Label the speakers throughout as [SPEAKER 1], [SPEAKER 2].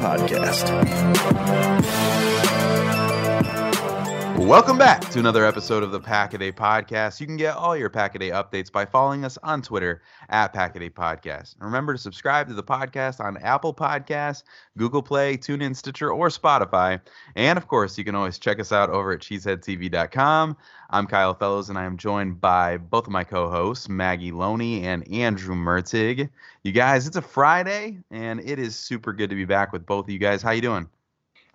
[SPEAKER 1] Podcast.
[SPEAKER 2] Welcome back to another episode of the Pack a Day Podcast. You can get all your Pack a Day updates by following us on Twitter at Pack a Day Podcast. And remember to subscribe to the podcast on Apple Podcasts, Google Play, TuneIn, Stitcher, or Spotify. And of course, you can always check us out over at cheeseheadtv.com. I'm Kyle Fellows, and I am joined by both of my co-hosts, Maggie Loney and Andrew Mertig. You guys, it's a Friday, and it is super good to be back with both of you guys. How you doing?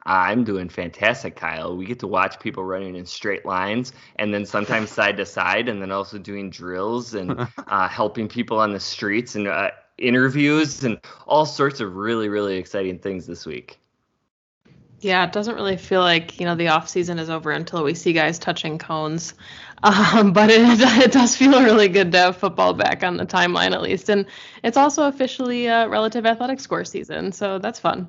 [SPEAKER 3] I'm doing fantastic, Kyle. We get to watch people running in straight lines and then sometimes side to side, and then also doing drills and uh, helping people on the streets and uh, interviews and all sorts of really, really exciting things this week.
[SPEAKER 4] Yeah, it doesn't really feel like you know the off season is over until we see guys touching cones, um, but it it does feel really good to have football back on the timeline at least, and it's also officially a relative athletic score season, so that's fun.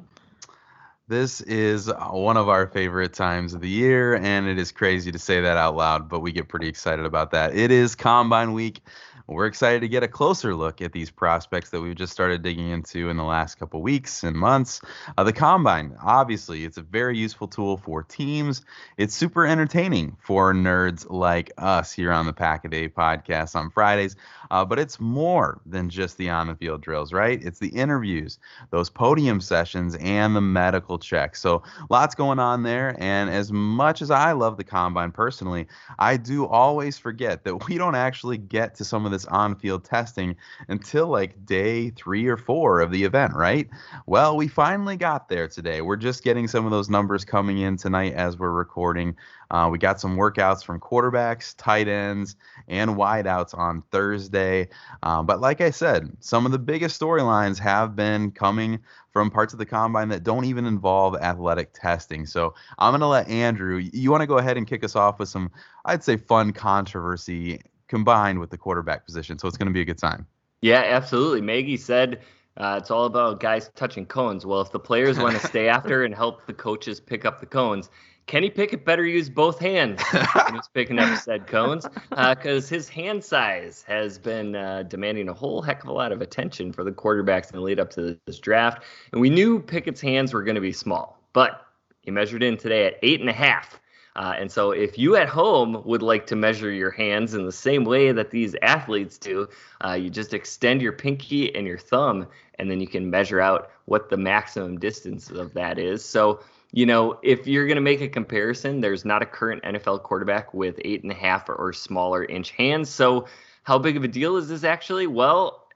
[SPEAKER 2] This is one of our favorite times of the year, and it is crazy to say that out loud, but we get pretty excited about that. It is Combine Week. We're excited to get a closer look at these prospects that we've just started digging into in the last couple weeks and months. Uh, the combine, obviously, it's a very useful tool for teams. It's super entertaining for nerds like us here on the Pack a Day podcast on Fridays. Uh, but it's more than just the on the field drills, right? It's the interviews, those podium sessions, and the medical checks. So lots going on there. And as much as I love the combine personally, I do always forget that we don't actually get to some of this on field testing until like day three or four of the event, right? Well, we finally got there today. We're just getting some of those numbers coming in tonight as we're recording. Uh, we got some workouts from quarterbacks, tight ends, and wideouts on Thursday. Um, but like I said, some of the biggest storylines have been coming from parts of the combine that don't even involve athletic testing. So I'm going to let Andrew, you want to go ahead and kick us off with some, I'd say, fun controversy combined with the quarterback position. So it's going to be a good time.
[SPEAKER 3] Yeah, absolutely. Maggie said uh, it's all about guys touching cones. Well, if the players want to stay after and help the coaches pick up the cones, Kenny Pickett better use both hands when he's picking up said cones because uh, his hand size has been uh, demanding a whole heck of a lot of attention for the quarterbacks in the lead up to this draft. And we knew Pickett's hands were going to be small, but he measured in today at eight and a half. Uh, and so, if you at home would like to measure your hands in the same way that these athletes do, uh, you just extend your pinky and your thumb, and then you can measure out what the maximum distance of that is. So, you know, if you're going to make a comparison, there's not a current NFL quarterback with eight and a half or smaller inch hands. So, how big of a deal is this actually? Well,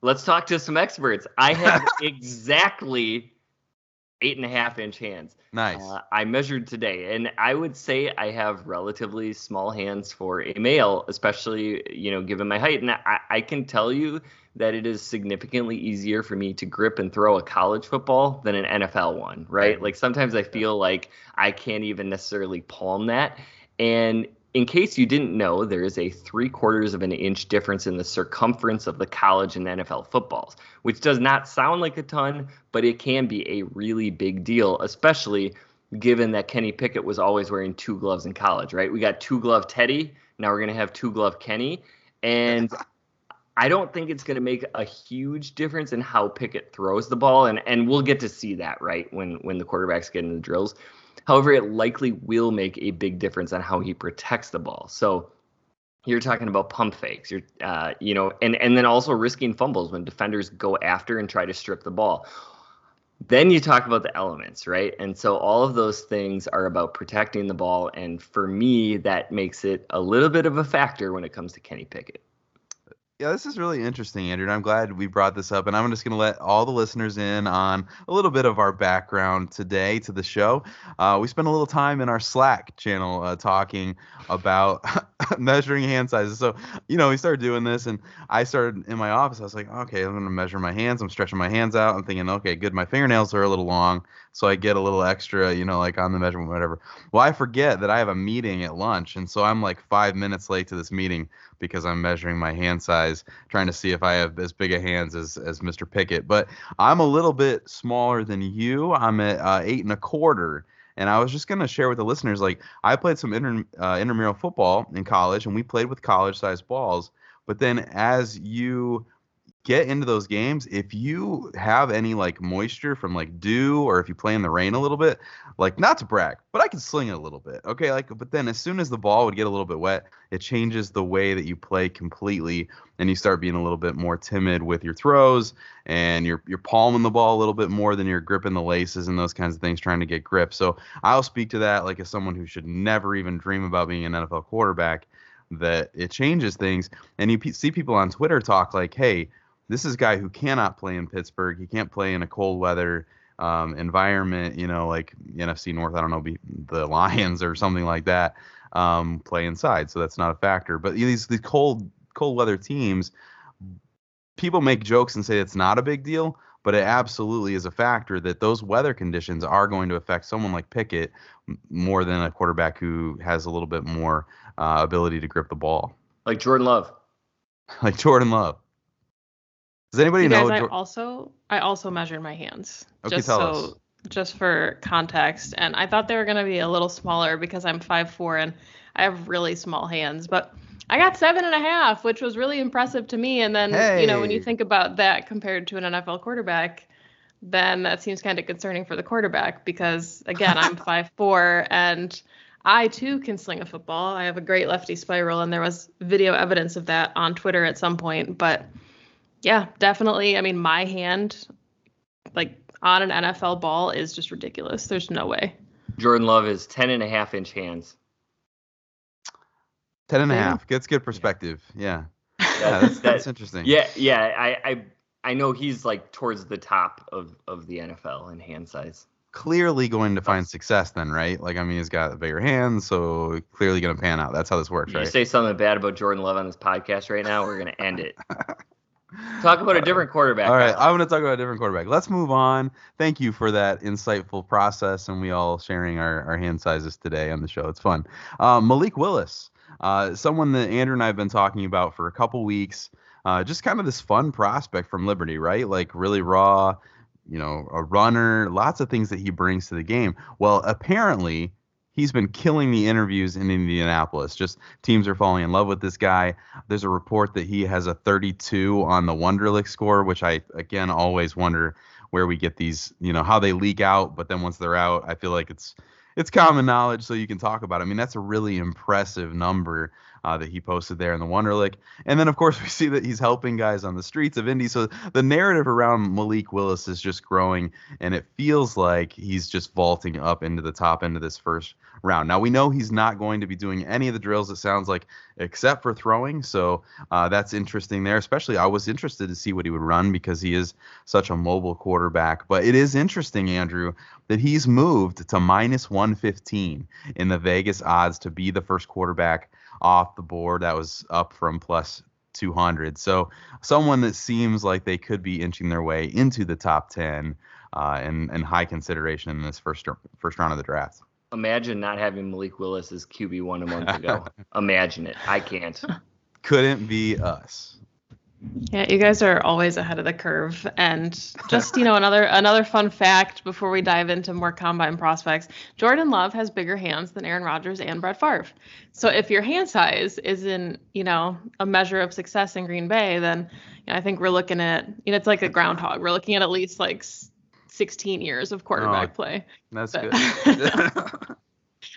[SPEAKER 3] let's talk to some experts. I have exactly eight and a half inch hands.
[SPEAKER 2] Nice. Uh,
[SPEAKER 3] I measured today, and I would say I have relatively small hands for a male, especially you know given my height. And I, I can tell you that it is significantly easier for me to grip and throw a college football than an NFL one. Right? Like sometimes I feel like I can't even necessarily palm that. And in case you didn't know, there is a three quarters of an inch difference in the circumference of the college and NFL footballs, which does not sound like a ton, but it can be a really big deal, especially given that Kenny Pickett was always wearing two gloves in college, right? We got two glove Teddy. Now we're going to have two glove Kenny. And I don't think it's going to make a huge difference in how Pickett throws the ball. And, and we'll get to see that, right, when, when the quarterbacks get in the drills. However, it likely will make a big difference on how he protects the ball. So you're talking about pump fakes, you're, uh, you know, and, and then also risking fumbles when defenders go after and try to strip the ball then you talk about the elements, right? And so all of those things are about protecting the ball. And for me, that makes it a little bit of a factor when it comes to Kenny Pickett.
[SPEAKER 2] Yeah, this is really interesting, Andrew. And I'm glad we brought this up. And I'm just going to let all the listeners in on a little bit of our background today to the show. Uh, we spent a little time in our Slack channel uh, talking about measuring hand sizes. So, you know, we started doing this, and I started in my office. I was like, okay, I'm going to measure my hands. I'm stretching my hands out. I'm thinking, okay, good. My fingernails are a little long, so I get a little extra, you know, like on the measurement, whatever. Well, I forget that I have a meeting at lunch, and so I'm like five minutes late to this meeting because I'm measuring my hand size, trying to see if I have as big a hands as as Mr. Pickett. But I'm a little bit smaller than you. I'm at uh, eight and a quarter. And I was just going to share with the listeners, like I played some inter, uh, intramural football in college, and we played with college-sized balls. But then as you get into those games if you have any like moisture from like dew or if you play in the rain a little bit like not to brag but i can sling it a little bit okay? Like but then as soon as the ball would get a little bit wet it changes the way that you play completely and you start being a little bit more timid with your throws and you're you're palming the ball a little bit more than you're gripping the laces and those kinds of things trying to get grip. So i'll speak to that like as someone who should never even dream about being an nfl quarterback that it changes things and you p- see people on twitter talk like hey this is a guy who cannot play in Pittsburgh. He can't play in a cold weather um, environment, you know, like NFC North. I don't know, be the Lions or something like that. Um, play inside, so that's not a factor. But these these cold cold weather teams, people make jokes and say it's not a big deal, but it absolutely is a factor that those weather conditions are going to affect someone like Pickett more than a quarterback who has a little bit more uh, ability to grip the ball.
[SPEAKER 3] Like Jordan Love.
[SPEAKER 2] Like Jordan Love. Does anybody
[SPEAKER 4] you
[SPEAKER 2] know?
[SPEAKER 4] Guys, I also I also measured my hands.
[SPEAKER 2] Okay,
[SPEAKER 4] just so
[SPEAKER 2] us.
[SPEAKER 4] just for context. And I thought they were gonna be a little smaller because I'm five four and I have really small hands. But I got seven and a half, which was really impressive to me. And then you know, when you think about that compared to an NFL quarterback, then that seems kind of concerning for the quarterback because again, I'm five four and I too can sling a football. I have a great lefty spiral, and there was video evidence of that on Twitter at some point. But yeah, definitely. I mean, my hand, like on an NFL ball, is just ridiculous. There's no way.
[SPEAKER 3] Jordan Love is 10 and a half inch hands.
[SPEAKER 2] Ten and a half. Gets good perspective. Yeah. Yeah,
[SPEAKER 3] That-
[SPEAKER 2] that's,
[SPEAKER 3] that-
[SPEAKER 2] that's interesting.
[SPEAKER 3] Yeah, yeah. I, I I know he's like towards the top of, of the NFL in hand size.
[SPEAKER 2] Clearly going to find success then, right? Like, I mean, he's got bigger hands, so clearly going to pan out. That's how this works,
[SPEAKER 3] You
[SPEAKER 2] right?
[SPEAKER 3] say something bad about Jordan Love on this podcast right now, we're gonna end it. Talk about a different quarterback.
[SPEAKER 2] All right, I'm going to talk about a different quarterback. Let's move on. Thank you for that insightful process, and we all sharing our, our hand sizes today on the show. It's fun. Um, Malik Willis, uh, someone that Andrew and I have been talking about for a couple weeks. Uh, just kind of this fun prospect from Liberty, right? Like really raw, you know, a runner, lots of things that he brings to the game. Well, apparently he's been killing the interviews in Indianapolis. Just teams are falling in love with this guy. There's a report that he has a 32 on the Wonderlic score, which I again always wonder where we get these, you know, how they leak out, but then once they're out, I feel like it's it's common knowledge, so you can talk about. It. I mean, that's a really impressive number uh, that he posted there in the Wonderlic. And then, of course, we see that he's helping guys on the streets of Indy. So the narrative around Malik Willis is just growing, and it feels like he's just vaulting up into the top end of this first round. Now, we know he's not going to be doing any of the drills, it sounds like, except for throwing. So uh, that's interesting there. Especially, I was interested to see what he would run because he is such a mobile quarterback. But it is interesting, Andrew, that he's moved to minus 115 in the Vegas odds to be the first quarterback off the board. That was up from plus 200. So someone that seems like they could be inching their way into the top 10 uh, and, and high consideration in this first first round of the draft.
[SPEAKER 3] Imagine not having Malik Willis as QB one a month ago. Imagine it. I can't.
[SPEAKER 2] Couldn't be us.
[SPEAKER 4] Yeah, you guys are always ahead of the curve. And just, you know, another another fun fact before we dive into more combine prospects, Jordan Love has bigger hands than Aaron Rodgers and Brett Favre. So if your hand size isn't, you know, a measure of success in Green Bay, then you know, I think we're looking at, you know, it's like a groundhog. We're looking at at least like 16 years of quarterback oh, play.
[SPEAKER 2] That's but, good.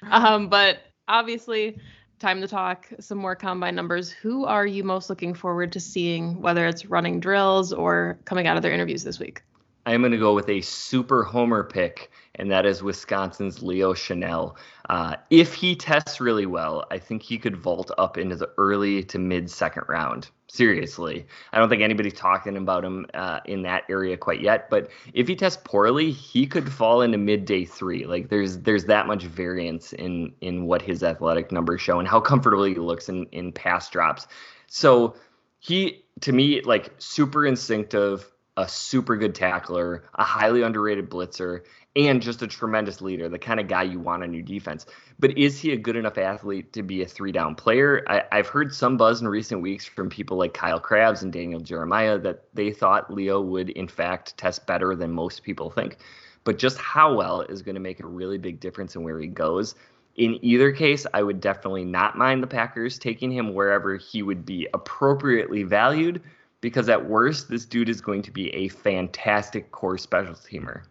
[SPEAKER 4] um, but obviously time to talk some more combine numbers. Who are you most looking forward to seeing, whether it's running drills or coming out of their interviews this week?
[SPEAKER 3] I'm going to go with a super homer pick, and that is Wisconsin's Leo Chenal. Uh, if he tests really well, I think he could vault up into the early to mid second round. Seriously, I don't think anybody's talking about him uh, in that area quite yet. But if he tests poorly, he could fall into mid day three. Like there's there's that much variance in in what his athletic numbers show and how comfortable he looks in in pass drops. So he to me like super instinctive a super good tackler, a highly underrated blitzer, and just a tremendous leader, the kind of guy you want on your defense. But is he a good enough athlete to be a three down player? I, have heard some buzz in recent weeks from people like Kyle Crabbs and Daniel Jeremiah that they thought Leo would, in fact, test better than most people think. But just how well is going to make a really big difference in where he goes. In either case, I would definitely not mind the Packers taking him wherever he would be appropriately valued because at worst, this dude is going to be a fantastic core special teamer.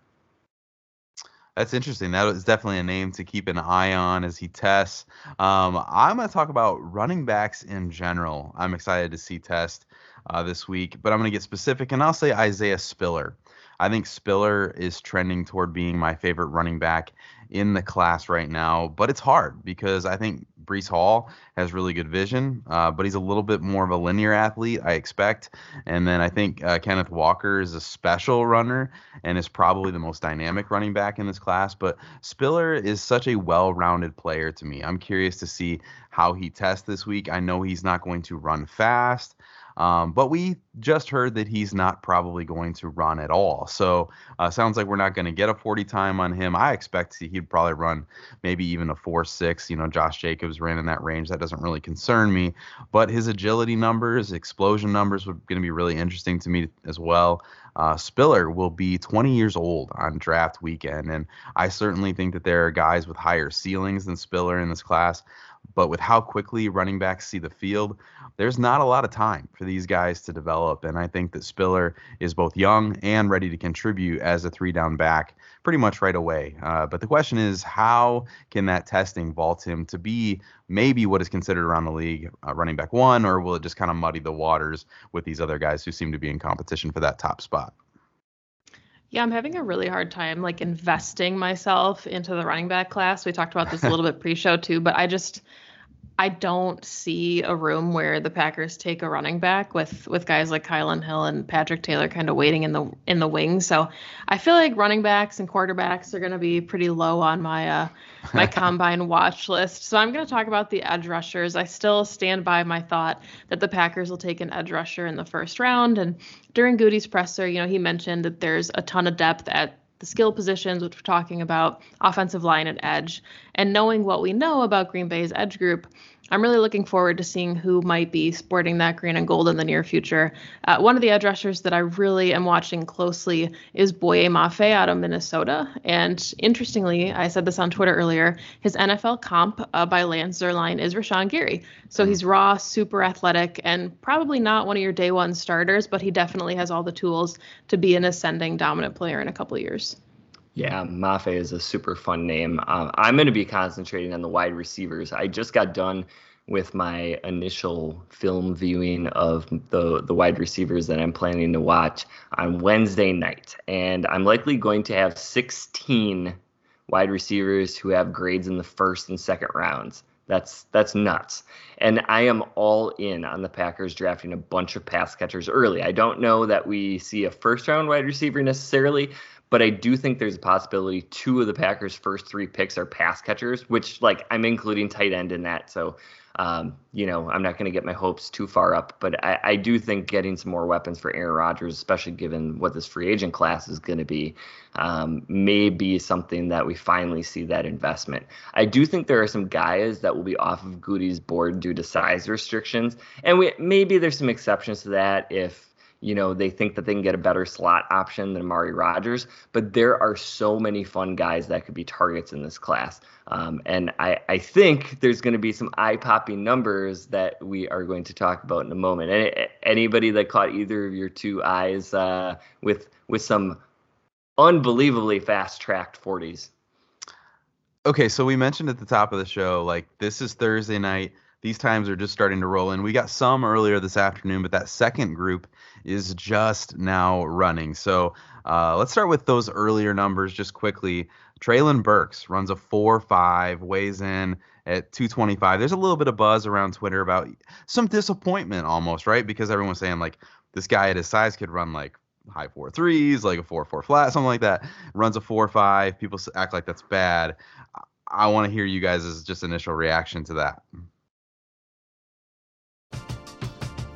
[SPEAKER 2] That's interesting. That is definitely a name to keep an eye on as he tests. Um, I'm going to talk about running backs in general. I'm excited to see test uh, this week, but I'm going to get specific, and I'll say Isaiah Spiller. I think Spiller is trending toward being my favorite running back in the class right now, but it's hard because I think Breece Hall has really good vision, uh, but he's a little bit more of a linear athlete, I expect. And then I think uh, Kenneth Walker is a special runner and is probably the most dynamic running back in this class. But Spiller is such a well rounded player to me. I'm curious to see how he tests this week. I know he's not going to run fast. Um, but we just heard that he's not probably going to run at all. So uh, sounds like we're not going to get a 40 time on him. I expect he'd probably run maybe even a 4 6. You know, Josh Jacobs ran in that range. That doesn't really concern me. But his agility numbers, explosion numbers, are going to be really interesting to me as well. Uh, Spiller will be 20 years old on draft weekend, and I certainly think that there are guys with higher ceilings than Spiller in this class. But with how quickly running backs see the field, there's not a lot of time for these guys to develop. And I think that Spiller is both young and ready to contribute as a three down back pretty much right away. Uh, but the question is, how can that testing vault him to be maybe what is considered around the league uh, running back one, or will it just kind of muddy the waters with these other guys who seem to be in competition for that top spot?
[SPEAKER 4] Yeah, I'm having a really hard time like investing myself into the running back class. We talked about this a little bit pre-show too, but I just I don't see a room where the Packers take a running back with with guys like Kylan Hill and Patrick Taylor kind of waiting in the in the wings. So I feel like running backs and quarterbacks are going to be pretty low on my uh, my combine watch list. So I'm going to talk about the edge rushers. I still stand by my thought that the Packers will take an edge rusher in the first round. And during Gutey's presser, you know, he mentioned that there's a ton of depth at the skill positions, which we're talking about, offensive line and edge. And knowing what we know about Green Bay's edge group, I'm really looking forward to seeing who might be sporting that green and gold in the near future. Uh, one of the edge rushers that I really am watching closely is Boye Mafe out of Minnesota. And interestingly, I said this on Twitter earlier, his NFL comp uh, by Lance Zierlein is Rashan Gary. So he's raw, super athletic, and probably not one of your day one starters, but he definitely has all the tools to be an ascending dominant player in a couple years.
[SPEAKER 3] Yeah, Mafe is a super fun name. Um, I'm going to be concentrating on the wide receivers. I just got done with my initial film viewing of the the wide receivers that I'm planning to watch on Wednesday night, and I'm likely going to have 16 wide receivers who have grades in the first and second rounds. That's that's nuts. And I am all in on the Packers drafting a bunch of pass catchers early. I don't know that we see a first round wide receiver necessarily, but I do think there's a possibility two of the Packers' first three picks are pass catchers, which like I'm including tight end in that. So um, you know, I'm not going to get my hopes too far up, but I, I, do think getting some more weapons for Aaron Rodgers, especially given what this free agent class is going to be, um, may be something that we finally see that investment. I do think there are some guys that will be off of Gutey's board due to size restrictions, and we maybe there's some exceptions to that if you know, they think that they can get a better slot option than Amari Rogers. but there are so many fun guys that could be targets in this class. Um, and I, I think there's going to be some eye popping numbers that we are going to talk about in a moment. Any, anybody that caught either of your two eyes uh, with with some unbelievably fast tracked 40s?
[SPEAKER 2] Okay, so we mentioned at the top of the show, like this is Thursday night. These times are just starting to roll in. We got some earlier this afternoon, but that second group is just now running. So uh, let's start with those earlier numbers just quickly. Treylon Burks runs a 4 5, weighs in at 225. There's a little bit of buzz around Twitter about some disappointment almost, right? Because everyone's saying, like, this guy at his size could run like high four threes, like a four four flat, something like that. Runs a four five. People act like that's bad. I want to hear you guys' just initial reaction to that.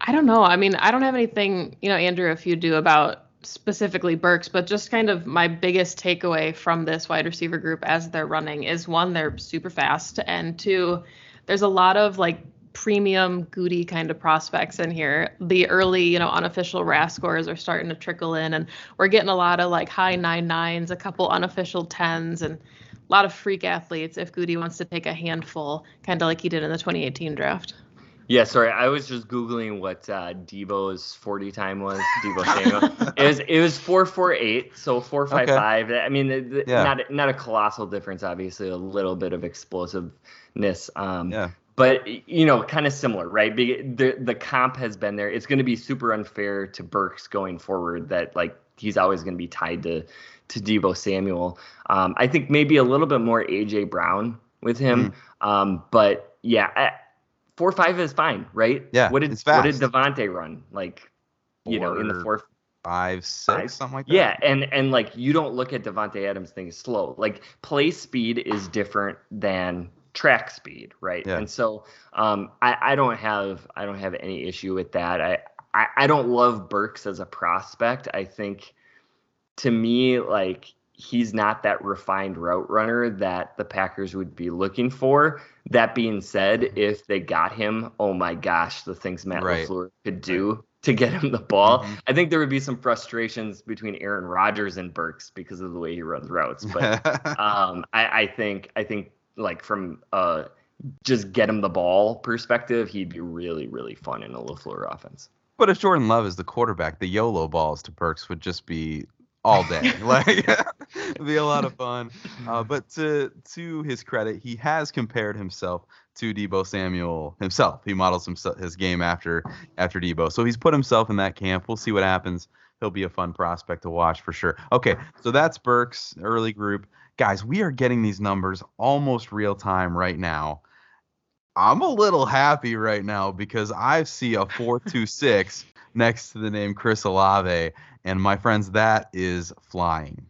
[SPEAKER 4] I don't know. I mean, I don't have anything, you know, Andrew, if you do about specifically Burks, but just kind of my biggest takeaway from this wide receiver group as they're running is one, they're super fast, and two, there's a lot of like premium Gutey kind of prospects in here. The early, you know, unofficial RAS scores are starting to trickle in, and we're getting a lot of like high nine nines, a couple unofficial tens, and a lot of freak athletes if Gutey wants to take a handful, kind of like he did in the 2018 draft.
[SPEAKER 3] Yeah, sorry, I was just googling what uh, Deebo's forty time was. Deebo Samuel. it was it was four four eight, so four five okay. five. I mean, the, the, yeah. not not a colossal difference. Obviously, a little bit of explosiveness. Um, yeah. But you know, kind of similar, right? The the comp has been there. It's going to be super unfair to Burks going forward. That like he's always going to be tied to to Deebo Samuel. Um, I think maybe a little bit more AJ Brown with him. Mm. Um, but yeah. I, four five is fine, right?
[SPEAKER 2] Yeah.
[SPEAKER 3] What did what did Davante run like? You four, know, in the four
[SPEAKER 2] five six five? something like that.
[SPEAKER 3] Yeah, and and like you don't look at Davante Adams thing slow. Like play speed is different than track speed, right? Yeah. And so um, I I don't have I don't have any issue with that. I I, I don't love Burks as a prospect. I think to me like he's not that refined route runner that the Packers would be looking for. That being said, if they got him, oh my gosh, the things Matt right. LaFleur could do right. to get him the ball. Mm-hmm. I think there would be some frustrations between Aaron Rodgers and Burks because of the way he runs routes. But um, I, I, think I think like from uh, just get him the ball perspective, he'd be really really fun in a LaFleur offense.
[SPEAKER 2] But if Jordan Love is the quarterback, the YOLO balls to Burks would just be all day. like It'd be a lot of fun. Uh, but to to his credit, he has compared himself to Deebo Samuel himself. He models himself, his game after after Deebo. So he's put himself in that camp. We'll see what happens. He'll be a fun prospect to watch for sure. Okay, so that's Burks' early group. Guys, we are getting these numbers almost real time right now. I'm a little happy right now because I see a 426 next to the name Chris Olave. And my friends, that is flying.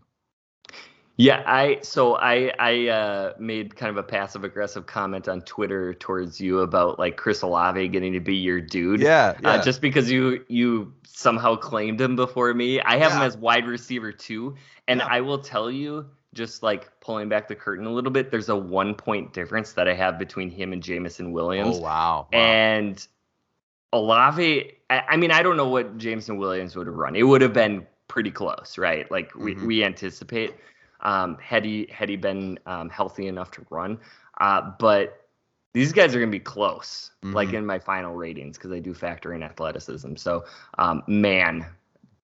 [SPEAKER 3] Yeah, I so I I uh, made kind of a passive aggressive comment on Twitter towards you about like Chris Olave getting to be your dude.
[SPEAKER 2] Yeah, yeah.
[SPEAKER 3] Uh, just because you you somehow claimed him before me. I have
[SPEAKER 2] Yeah.
[SPEAKER 3] him as wide receiver too, and
[SPEAKER 2] Yeah.
[SPEAKER 3] I will tell you, just like pulling back the curtain a little bit, there's a one point difference that I have between him and Jameson Williams.
[SPEAKER 2] Oh wow. wow.
[SPEAKER 3] And Olave, I, I mean, I don't know what Jameson Williams would have run. It would have been pretty close, right? Like we,
[SPEAKER 2] Mhm.
[SPEAKER 3] we anticipate um, had he had he been um, healthy enough to run. Uh, but these guys are going to be close, like
[SPEAKER 2] Mhm.
[SPEAKER 3] in my final ratings, because I do factor in athleticism. So, um, man,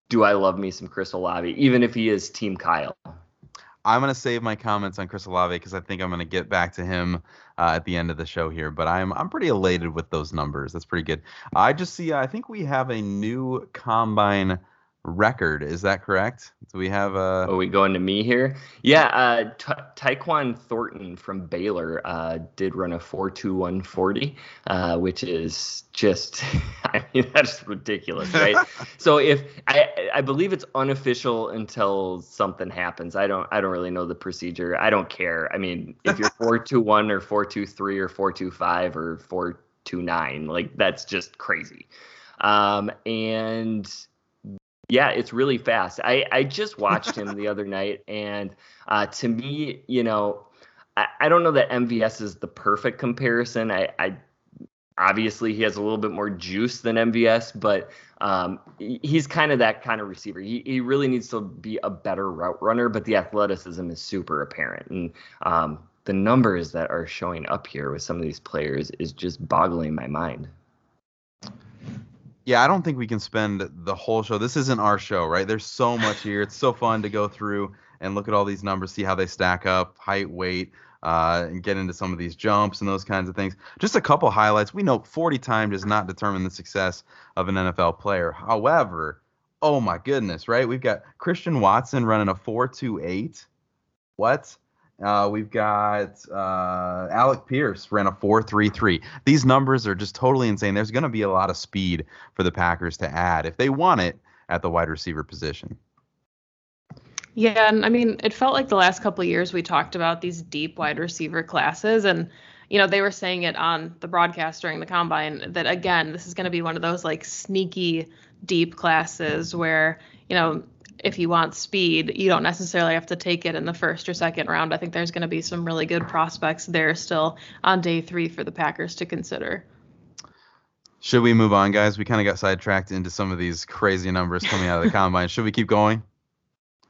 [SPEAKER 3] do I love me some Chris Olave, even if he is Team Kyle.
[SPEAKER 2] I'm gonna save my comments on Chris Olave because I think I'm gonna get back to him uh, at the end of the show here. But I'm I'm pretty elated with those numbers. That's pretty good. I just see. I think we have a new combine record. Is that correct? Do we have a?
[SPEAKER 3] Are we going to me here? Yeah, uh, Ta- Tyquan Thornton from Baylor uh, did run a 4.2140, uh, which is just, I mean, that's ridiculous, right? so if I, I believe it's unofficial until something happens. I don't, I don't really know the procedure. I don't care. I mean, if you're 4.21 or 4.23 or 4.25 or 4.29, like that's just crazy. Um, and yeah, it's really fast. I, I just watched him the other night, and uh, to me, you know, I, I don't know that MVS is the perfect comparison. I, I obviously he has a little bit more juice than MVS, but um, he's kind of that kind of receiver. He, he really needs to be a better route runner, but the athleticism is super apparent, and um, the numbers that are showing up here with some of these players is just boggling my mind.
[SPEAKER 2] Yeah, I don't think we can spend the whole show. This isn't our show, right? There's so much here. It's so fun to go through and look at all these numbers, see how they stack up, height, weight, uh, and get into some of these jumps and those kinds of things. Just a couple highlights. We know 40 time does not determine the success of an NFL player. However, oh my goodness, right? We've got Christian Watson running a 4.28. What? Uh, we've got uh, Alec Pierce ran a 4.33. These numbers are just totally insane. There's going to be a lot of speed for the Packers to add if they want it at the wide receiver position.
[SPEAKER 4] Yeah, and I mean, it felt like the last couple of years we talked about these deep wide receiver classes, and you know they were saying it on the broadcast during the combine that again, this is going to be one of those like sneaky deep classes where you know if you want speed, you don't necessarily have to take it in the first or second round. I think there's going to be some really good prospects there still on day three for the Packers to consider.
[SPEAKER 2] Should we move on, guys? We kind of got sidetracked into some of these crazy numbers coming out of the combine. Should we keep going?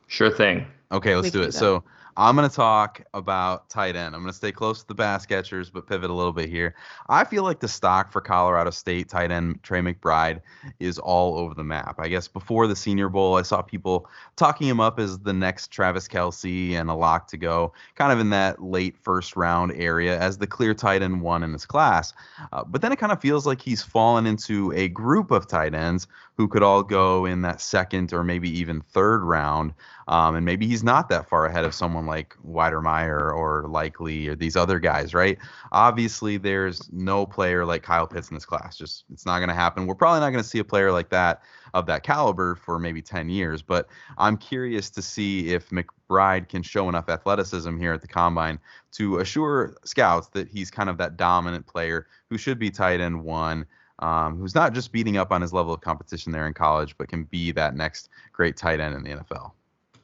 [SPEAKER 3] Sure thing.
[SPEAKER 2] Okay, let's
[SPEAKER 4] We
[SPEAKER 2] do it.
[SPEAKER 4] do that.
[SPEAKER 2] So I'm going to talk about tight end. I'm going to stay close to the pass catchers, but pivot a little bit here. I feel like the stock for Colorado State tight end Trey McBride is all over the map. I guess before the Senior Bowl, I saw people talking him up as the next Travis Kelce and a lock to go, kind of in that late first round area as the clear tight end one in his class. Uh, but then it kind of feels like he's fallen into a group of tight ends who could all go in that second or maybe even third round. Um, and maybe he's not that far ahead of someone like Wydermyer or Likely or these other guys, right? Obviously, there's no player like Kyle Pitts in this class. Just it's not going to happen. We're probably not going to see a player like that of that caliber for maybe 10 years. But I'm curious to see if McBride can show enough athleticism here at the combine to assure scouts that he's kind of that dominant player who should be tight end one. Um, who's not just beating up on his level of competition there in college, but can be that next great tight end in the NFL.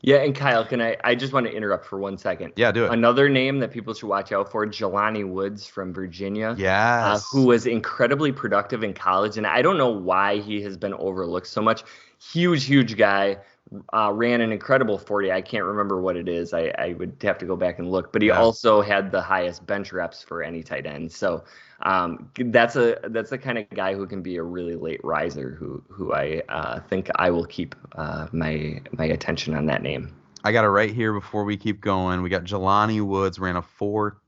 [SPEAKER 3] Yeah, and Kyle, can I? I just want to interrupt for one second.
[SPEAKER 2] Yeah, do it.
[SPEAKER 3] Another name that people should watch out for: Jelani Woods from Virginia.
[SPEAKER 2] Yes.
[SPEAKER 3] Uh, who was incredibly productive in college, and I don't know why he has been overlooked so much. Huge, huge guy. Uh, ran an incredible 40. I can't remember what it is. I, I would have to go back and look. But he
[SPEAKER 2] Yeah.
[SPEAKER 3] also had the highest bench reps for any tight end. So um, that's a that's the kind of guy who can be a really late riser. Who who I uh, think I will keep uh, my my attention on that name.
[SPEAKER 2] I got it right here before we keep going. We got Jelani Woods ran a four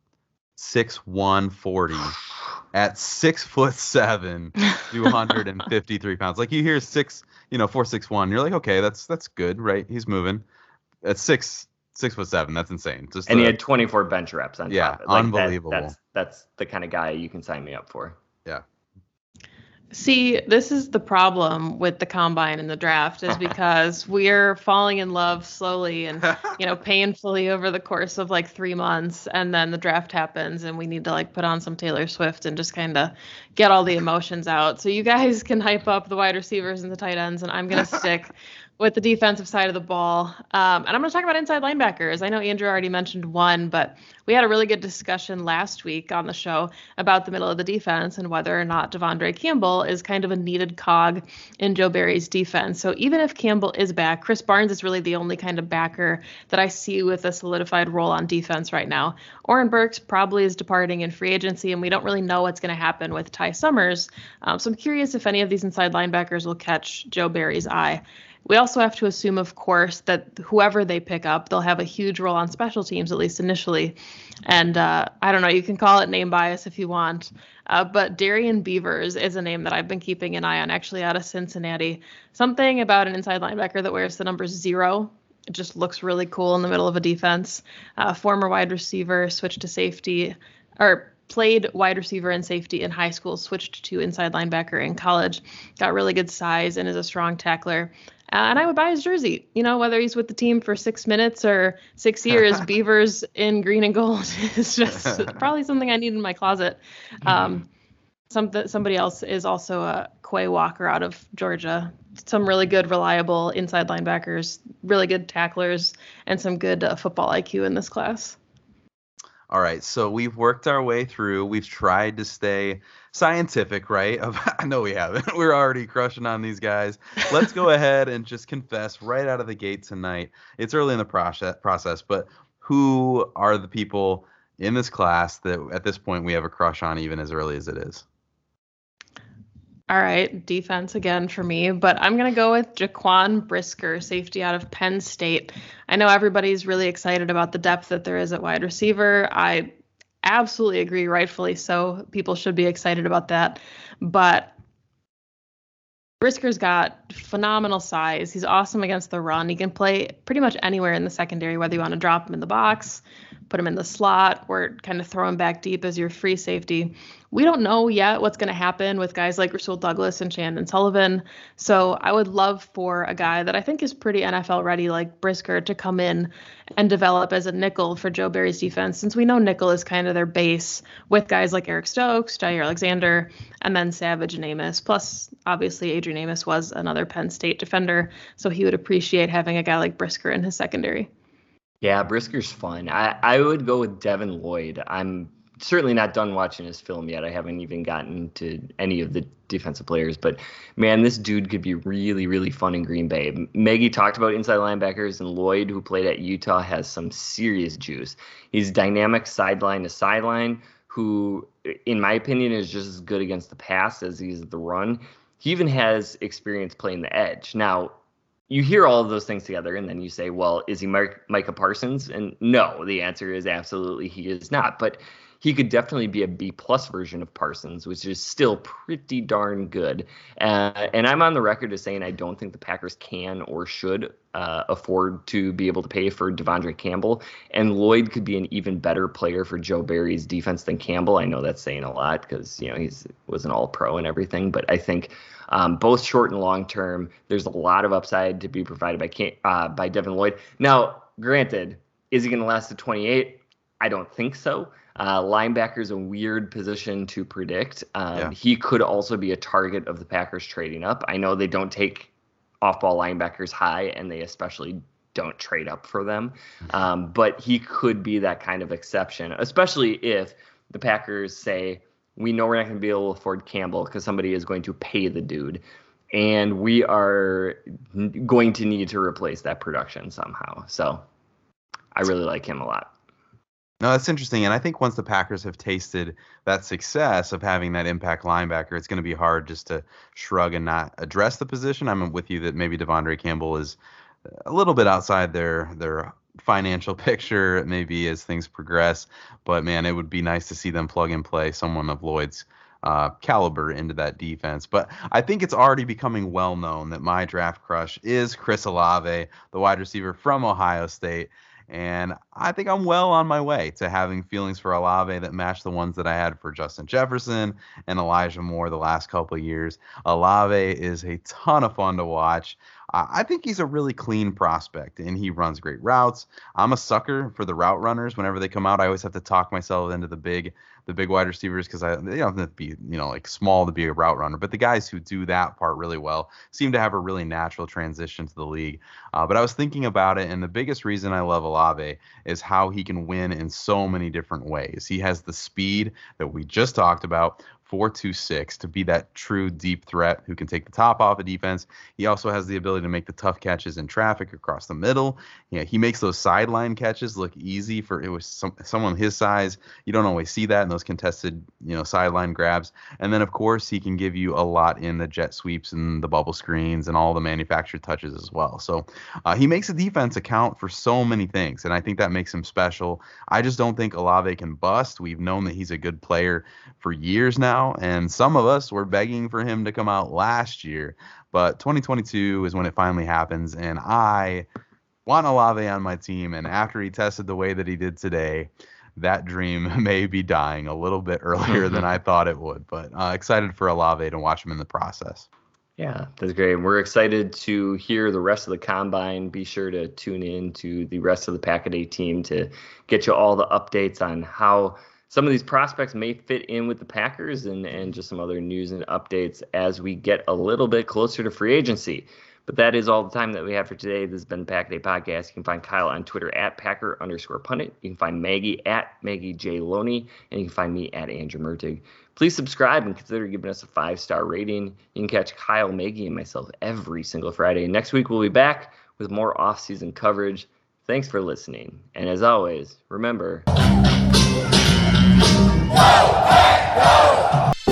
[SPEAKER 2] six one forty at six foot seven, two hundred and fifty three pounds. Like you hear six, you know, four six one, you're like, okay, that's that's good, right? He's moving. At six six foot seven, that's insane. Just
[SPEAKER 3] and
[SPEAKER 2] the-
[SPEAKER 3] he had 24 bench reps on
[SPEAKER 2] Yeah,
[SPEAKER 3] top. of it. Like, that-
[SPEAKER 2] unbelievable.
[SPEAKER 3] that's that's the kind of guy you can sign me up for. Yeah.
[SPEAKER 4] See, this is the problem with the combine and the draft is because we're falling in love slowly and you know painfully over the course of like 3 months and then the draft happens and we need to like put on some Taylor Swift and just kind of get all the emotions out. So you guys can hype up the wide receivers and the tight ends and I'm going to stick with the defensive side of the ball. Um, and I'm going to talk about inside linebackers. I know Andrew already mentioned one, but we had a really good discussion last week on the show about the middle of the defense and whether or not De'Vondre Campbell is kind of a needed cog in Joe Barry's defense. So even if Campbell is back, Krys Barnes is really the only kind of backer that I see with a solidified role on defense right now. Oren Burks probably is departing in free agency, and we don't really know what's going to happen with Ty Summers. Um, so I'm curious if any of these inside linebackers will catch Joe Barry's eye. We also have to assume, of course, that whoever they pick up, they'll have a huge role on special teams, at least initially. And uh, I don't know, you can call it name bias if you want. Uh, but Darrian Beavers is a name that I've been keeping an eye on, actually out of Cincinnati. Something about an inside linebacker that wears the number zero. It just looks really cool in the middle of a defense. Uh, former wide receiver, switched to safety, or played wide receiver and safety in high school, switched to inside linebacker in college, got really good size and is a strong tackler. Uh, and I would buy his jersey. You know, whether he's with the team for six minutes or six years, Beavers in green and gold is just probably something I need in my closet. Um, something somebody else is also a Quay Walker out of Georgia. Some really good, reliable inside linebackers, really good tacklers, and some good uh, football IQ in this class.
[SPEAKER 2] All right, so we've worked our way through. We've tried to stay scientific, right? Of- I know we haven't. We're already crushing on these guys. Let's go ahead and just confess right out of the gate tonight. It's early in the process, process, but who are the people in this class that at this point we have a crush on, even as early as it is?
[SPEAKER 4] All right, defense again for me, but I'm going to go with Jaquan Brisker, safety out of Penn State. I know everybody's really excited about the depth that there is at wide receiver. I absolutely agree, rightfully so. People should be excited about that. But Brisker's got phenomenal size. He's awesome against the run. He can play pretty much anywhere in the secondary, whether you want to drop him in the box, put him in the slot, or kind of throw him back deep as your free safety. We don't know yet what's going to happen with guys like Rasul Douglas and Chandon Sullivan. So I would love for a guy that I think is pretty NFL ready, like Brisker, to come in and develop as a nickel for Joe Barry's defense, since we know nickel is kind of their base with guys like Eric Stokes, Jaire Alexander, and then Savage and Amos. Plus, obviously, Adrian Amos was another Penn State defender, so he would appreciate having a guy like Brisker in his secondary.
[SPEAKER 3] Yeah, Brisker's fun. I, I would go with Devin Lloyd. I'm certainly not done watching his film yet. I haven't even gotten to any of the defensive players, but man, this dude could be really, really fun in Green Bay. Maggie talked about inside linebackers, and Lloyd, who played at Utah, has some serious juice. He's dynamic sideline to sideline, who, in my opinion, is just as good against the pass as he is the run. He even has experience playing the edge. Now, you hear all of those things together and then you say, well, is he Mike, Micah Parsons? And no, the answer is absolutely he is not. But he could definitely be a B plus version of Parsons, which is still pretty darn good. Uh, and I'm on the record as saying I don't think the Packers can or should uh, afford to be able to pay for De'Vondre Campbell. And Lloyd could be an even better player for Joe Barry's defense than Campbell. I know that's saying a lot because you know he's was an All Pro and everything, but I think um, both short and long term, there's a lot of upside to be provided by uh, by Devin Lloyd. Now, granted, is he going to last to 28? I don't think so. Uh, linebacker is a weird position to predict. Um,
[SPEAKER 2] Yeah.
[SPEAKER 3] He could also be a target of the Packers trading up. I know they don't take off-ball linebackers high, and they especially don't trade up for them. Um, but he could be that kind of exception, especially if the Packers say, "We know we're not going to be able to afford Campbell because somebody is going to pay the dude." And we are going to need to replace that production somehow. So I really like him a lot.
[SPEAKER 2] No, that's interesting. And I think once the Packers have tasted that success of having that impact linebacker, it's going to be hard just to shrug and not address the position. I'm with you that maybe De'Vondre Campbell is a little bit outside their their financial picture maybe as things progress. But man, it would be nice to see them plug and play someone of Lloyd's uh, caliber into that defense. But I think it's already becoming well known that my draft crush is Chris Olave, the wide receiver from Ohio State. And I think I'm well on my way to having feelings for Olave that match the ones that I had for Justin Jefferson and Elijah Moore the last couple of years. Olave is a ton of fun to watch. I think he's a really clean prospect and he runs great routes. I'm a sucker for the route runners. Whenever they come out, I always have to talk myself into the big the big wide receivers because I they don't have to be you know like small to be a route runner, but the guys who do that part really well seem to have a really natural transition to the league. Uh, but I was thinking about it, and the biggest reason I love Olave is how he can win in so many different ways. He has the speed that we just talked about, 426 to be that true deep threat who can take the top off a defense. He also has the ability to make the tough catches in traffic across the middle. Yeah, he makes those sideline catches look easy for it was some, someone his size. You don't always see that in those contested, you know, sideline grabs. And then of course he can give you a lot in the jet sweeps and the bubble screens and all the manufactured touches as well. So uh, he makes the defense account for so many things, and I think that makes him special. I just don't think Olave can bust. We've known that he's a good player for years now now, and some of us were begging for him to come out last year. But 2022 is when it finally happens, and I want Olave on my team. And after he tested the way that he did today, that dream may be dying a little bit earlier than I thought it would. But uh, excited for Olave to watch him in the process.
[SPEAKER 3] Yeah, that's great. And we're excited to hear the rest of the combine. Be sure to tune in to the rest of the Pack-A-Day team to get you all the updates on how some of these prospects may fit in with the Packers and, and just some other news and updates as we get a little bit closer to free agency. But that is all the time that we have for today. This has been the Pack-A-Day Podcast. You can find Kyle on Twitter at Packer underscore pundit. You can find Maggie at Maggie J. Loney. And you can find me at Andrew Mertig. Please subscribe and consider giving us a five star rating. You can catch Kyle, Maggie, and myself every single Friday. Next week, we'll be back with more off season coverage. Thanks for listening. And as always, remember. Hey!